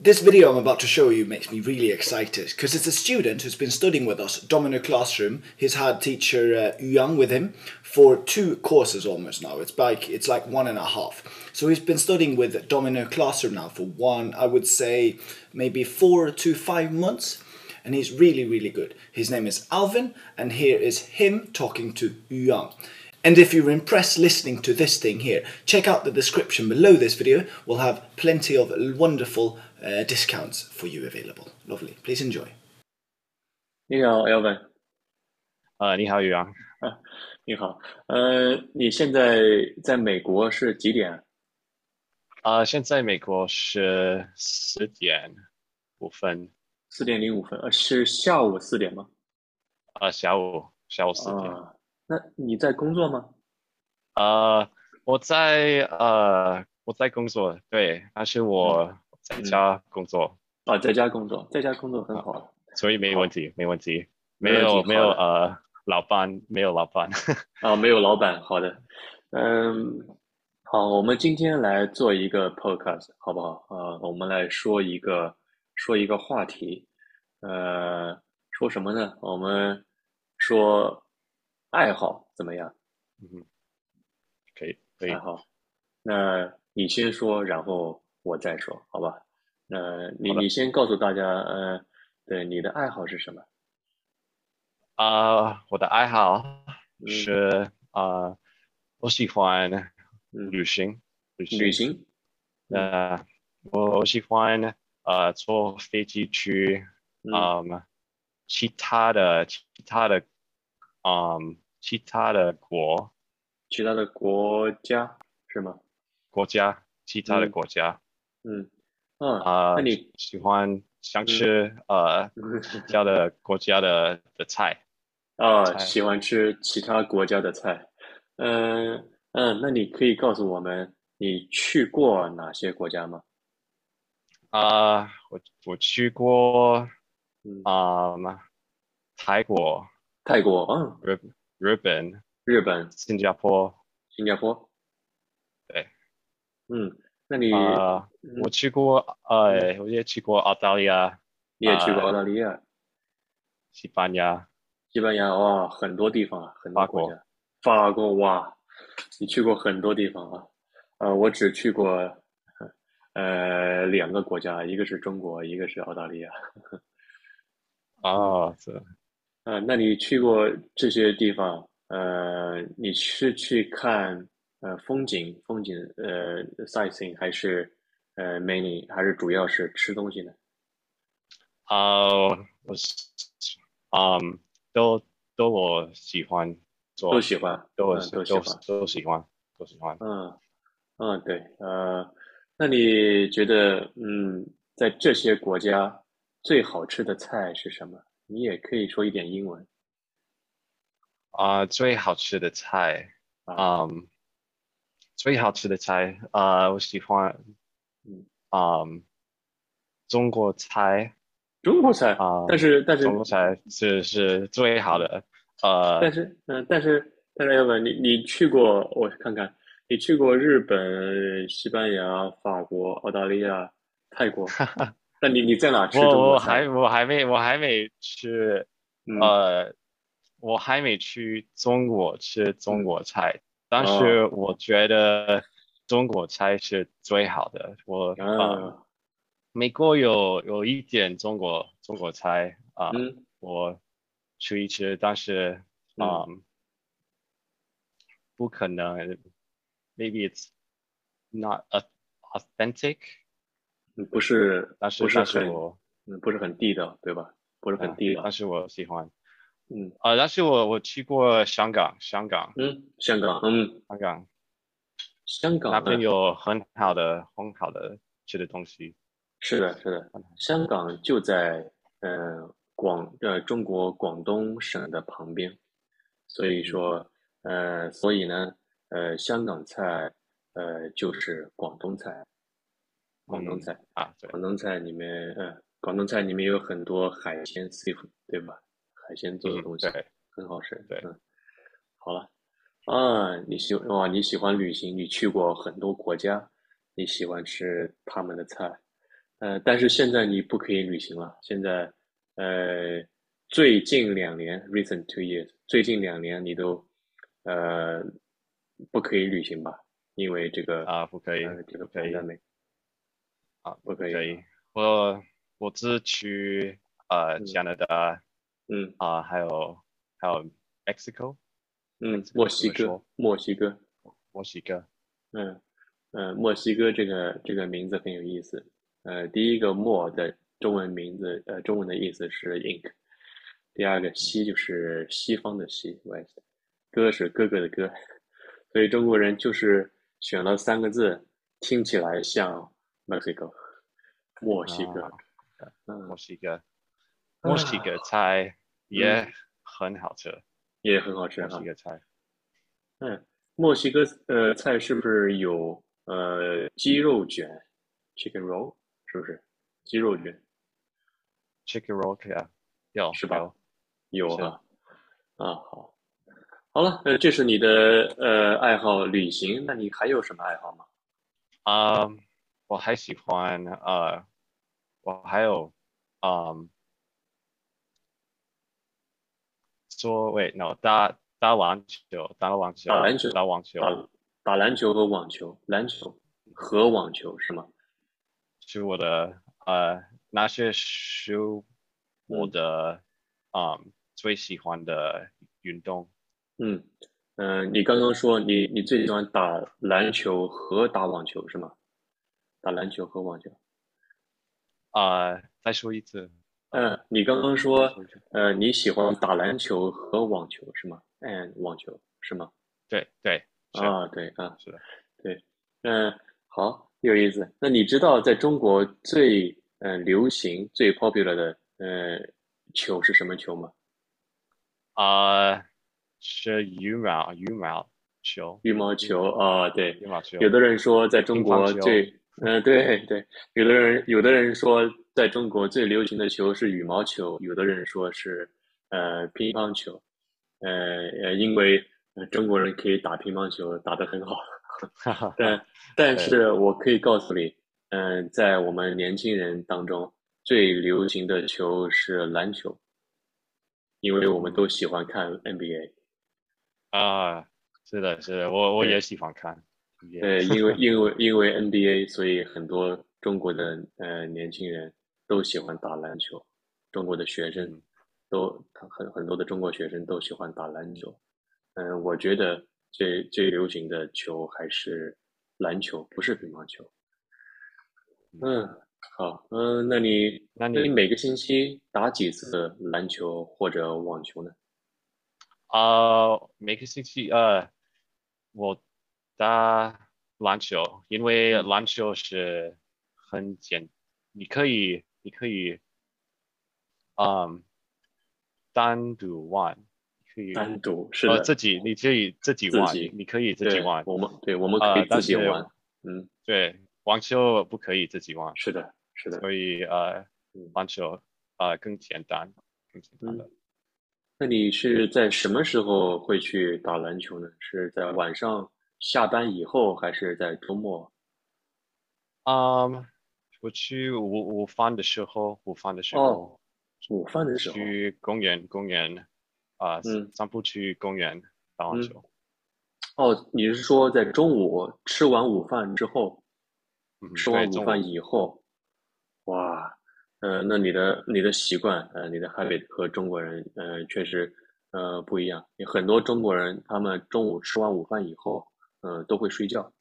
This video I'm about to show you makes me really excited because it's a student who's been studying with us, Domino Classroom. He's had teacher uh, Yang with him for two courses almost now. It's like it's like one and a half. So he's been studying with Domino Classroom now for one, I would say, maybe four to five months. And he's really, really good. His name is Alvin, and here is him talking to Yang. And if you're impressed listening to this thing here, check out the description below this video. We'll have plenty of wonderful uh, discounts for you available. Lovely. Please enjoy. 你好，Elvin。呃，你好，宇阳。啊，你好。呃，你现在在美国是几点？啊，现在美国是四点五分。四点零五分，呃，是下午四点吗？啊，下午下午四点。啊，那你在工作吗？呃，我在呃我在工作，对，但是我在家工作。啊，在家工作，在家工作很好。所以没问题，没问题，没有没有呃老板，没有老板。啊，没有老板，好的。嗯，好，我们今天来做一个 podcast，好不好？啊，我们来说一个。说一个话题，呃，说什么呢？我们说爱好怎么样？嗯，可以，可以。爱好，那你先说，然后我再说，好吧？呃，你你先告诉大家，呃，对，你的爱好是什么？啊，我的爱好是啊，我喜欢旅行，旅行。呃，我我喜欢。呃，坐飞机去，嗯，其他的其他的，嗯，其他的国，其他的国家是吗？国家，其他的国家，嗯，啊，那你喜欢想吃呃其他的国家的的菜？啊，喜欢吃其他国家的菜，嗯嗯，那你可以告诉我们你去过哪些国家吗？啊，我我去过，啊，泰国，泰国，嗯，日日本，日本，新加坡，新加坡，对，嗯，那你，我去过，呃，我也去过澳大利亚，你也去过澳大利亚，西班牙，西班牙，哇，很多地方啊，很多国家，法国，哇，你去过很多地方啊，呃，我只去过。呃，两个国家，一个是中国，一个是澳大利亚。啊，是。呃，那你去过这些地方？呃，你是去看呃风景，风景呃 sightseeing，还是呃 many，还是主要是吃东西呢？啊，我是，嗯，都都我喜欢做，都喜欢，都都喜欢，都喜欢，都喜欢。嗯嗯，对，呃。那你觉得，嗯，在这些国家最好吃的菜是什么？你也可以说一点英文。啊，最好吃的菜，嗯，最好吃的菜，啊，我喜欢，嗯，啊，中国菜。中国菜啊，但是但是中国菜是是最好的，呃，但是嗯，但是但是要不你你去过，我看看。你去过日本、西班牙、法国、澳大利亚、泰国？那你你在哪吃？我我还我还没我还没去，呃，我还没去中国吃中国菜，但是我觉得中国菜是最好的。我啊，美国有有一点中国中国菜啊，我吃一吃，但是啊，不可能。maybe it's not authentic，不是，但是不是很，嗯，不是很地道，对吧？不是很地道，但是我喜欢，嗯，啊，但是我我去过香港，香港，嗯，香港，嗯，香港，香港那边有很好的很好的吃的东西，是的，是的，香港就在呃广呃中国广东省的旁边，所以说呃，所以呢。呃，香港菜，呃，就是广东菜，广东菜啊，广东菜里面，呃，广东菜里面有很多海鲜 seafood，对吧？海鲜做的东西，对，很好吃，对，嗯，好了，啊，你喜哇，你喜欢旅行，你去过很多国家，你喜欢吃他们的菜，呃，但是现在你不可以旅行了。现在，呃，最近两年，recent two years，最近两年你都，呃，不可以旅行吧？因为这个啊，不可以，这个可以没啊，不可以。我我只去呃加拿大，嗯啊，还有还有 Mexico，嗯，墨西哥，墨西哥，墨西哥，嗯嗯，墨西哥这个这个名字很有意思。呃，第一个墨的中文名字，呃，中文的意思是 ink。第二个西就是西方的西，west。哥是哥哥的哥，所以中国人就是选了三个字，听起来像 Mexico，墨西哥。嗯，墨西哥，墨西哥菜也很好吃，也很好吃。墨西哥菜，嗯，墨西哥呃菜是不是有呃鸡肉卷，chicken roll？是不是鸡肉卷？Chicken roll 啊，有是吧？有啊，啊好，好了，呃，这是你的呃爱好旅行，那你还有什么爱好吗？啊，我还喜欢呃，我还有嗯，说喂，no 打打网球，打网球，打篮球，打网球，打打篮球和网球，篮球和网球是吗？是我的呃，那些是我的啊最喜欢的运动。嗯嗯，你刚刚说你你最喜欢打篮球和打网球是吗？打篮球和网球。啊，再说一次。嗯，你刚刚说呃你喜欢打篮球和网球是吗？嗯，网球是吗？对对啊对啊是的对嗯好。有意思。那你知道在中国最嗯流行、最 popular 的呃球是什么球吗？啊，是羽毛羽毛球。羽毛球啊，对。羽毛球。有的人说在中国最嗯对对，有的人有的人说在中国最流行的球是羽毛球，有的人说是呃乒乓球，呃呃，因为中国人可以打乒乓球打得很好。但但是我可以告诉你，嗯，在我们年轻人当中，最流行的球是篮球，因为我们都喜欢看 NBA。啊，是的，是的，我我也喜欢看。对，因为因为因为 NBA，所以很多中国的呃年轻人都喜欢打篮球，中国的学生都很很多的中国学生都喜欢打篮球。嗯，我觉得。最最流行的球还是篮球，不是乒乓球。嗯，好，嗯，那你那你每个星期打几次篮球或者网球呢？啊，每个星期呃，我打篮球，因为篮球是很简，你可以你可以，嗯，单独玩。可以单独是的，自己你可以自己玩，你可以自己玩。我们对，我们可以自己玩。嗯，对，网球不可以自己玩。是的，是的。所以呃，网球呃更简单，更简单的。那你是在什么时候会去打篮球呢？是在晚上下班以后，还是在周末？啊，我去午午饭的时候，午饭的时候，午饭的时候去公园，公园。啊，嗯，散步去公园打网球。哦，你是说在中午吃完午饭之后，吃完午饭以后，哇，呃，那你的你的习惯，呃，你的 habit 和中国人，呃，确实，呃，不一样。有很多中国人，他们中午吃完午饭以后，呃，都会睡觉。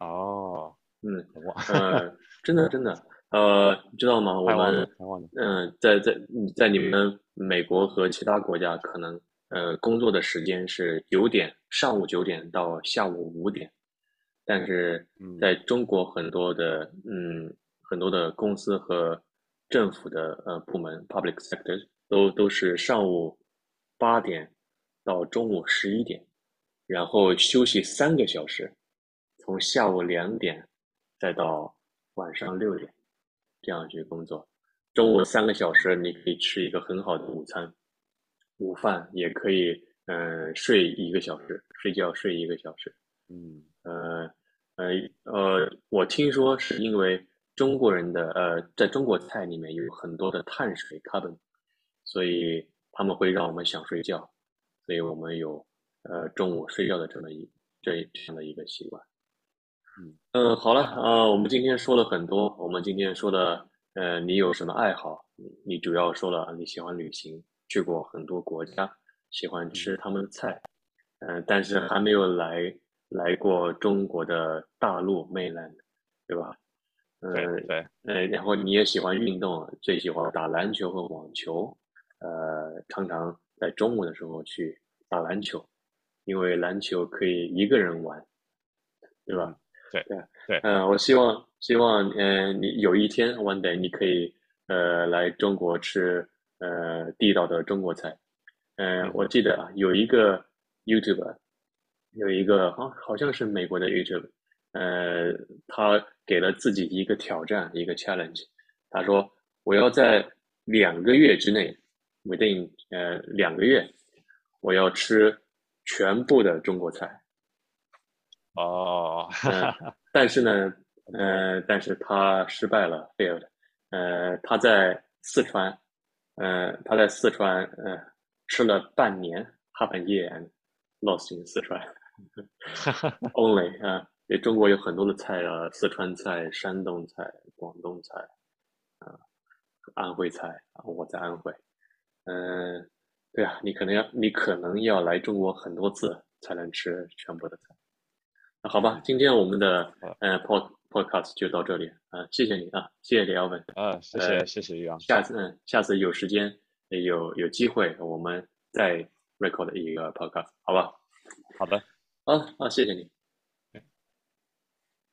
哦，嗯，呃，真的真的。呃，你知道吗？我们嗯，在在在你们美国和其他国家，可能呃工作的时间是九点，上午九点到下午五点，但是在中国很多的嗯很多的公司和政府的呃部门 （public sector） 都都是上午八点到中午十一点，然后休息三个小时，从下午两点再到晚上六点。这样去工作，中午三个小时你可以吃一个很好的午餐，午饭也可以，嗯，睡一个小时，睡觉睡一个小时，嗯，呃，呃，呃，我听说是因为中国人的呃，在中国菜里面有很多的碳水 carbon，所以他们会让我们想睡觉，所以我们有呃中午睡觉的这么一这这样的一个习惯。嗯呃，好了啊，我们今天说了很多，我们今天说的呃，你有什么爱好？你主要说了你喜欢旅行，去过很多国家，喜欢吃他们的菜，嗯，但是还没有来来过中国的大陆 mainland，对吧？嗯，对，呃，然后你也喜欢运动，最喜欢打篮球和网球，呃，常常在中午的时候去打篮球，因为篮球可以一个人玩，对吧？对对对，嗯，我希望希望，嗯，你有一天 one day 你可以呃来中国吃呃地道的中国菜，嗯，我记得啊有一个 YouTube，有一个啊好像是美国的 YouTube。呃，他给了自己一个挑战，一个 challenge。他说：“我要在两个月之内，within 呃两个月，我要吃全部的中国菜。”哦，但是呢，呃，但是他失败了，failed。呃，他在四川，呃，他在四川，呃，吃了半年，half a year，lost in 四川，only 啊。因为中国有很多的菜啊，四川菜、山东菜、广东菜，啊，安徽菜啊，我在安徽，嗯，对啊，你可能要，你可能要来中国很多次才能吃全部的菜。那好吧，今天我们的呃 pod podcast 就到这里啊，谢谢你啊，谢谢李耀文啊，谢谢谢谢于洋，下次嗯，下次有时间有有机会我们再 record 一个 podcast，好吧？好的，好，啊，谢谢你。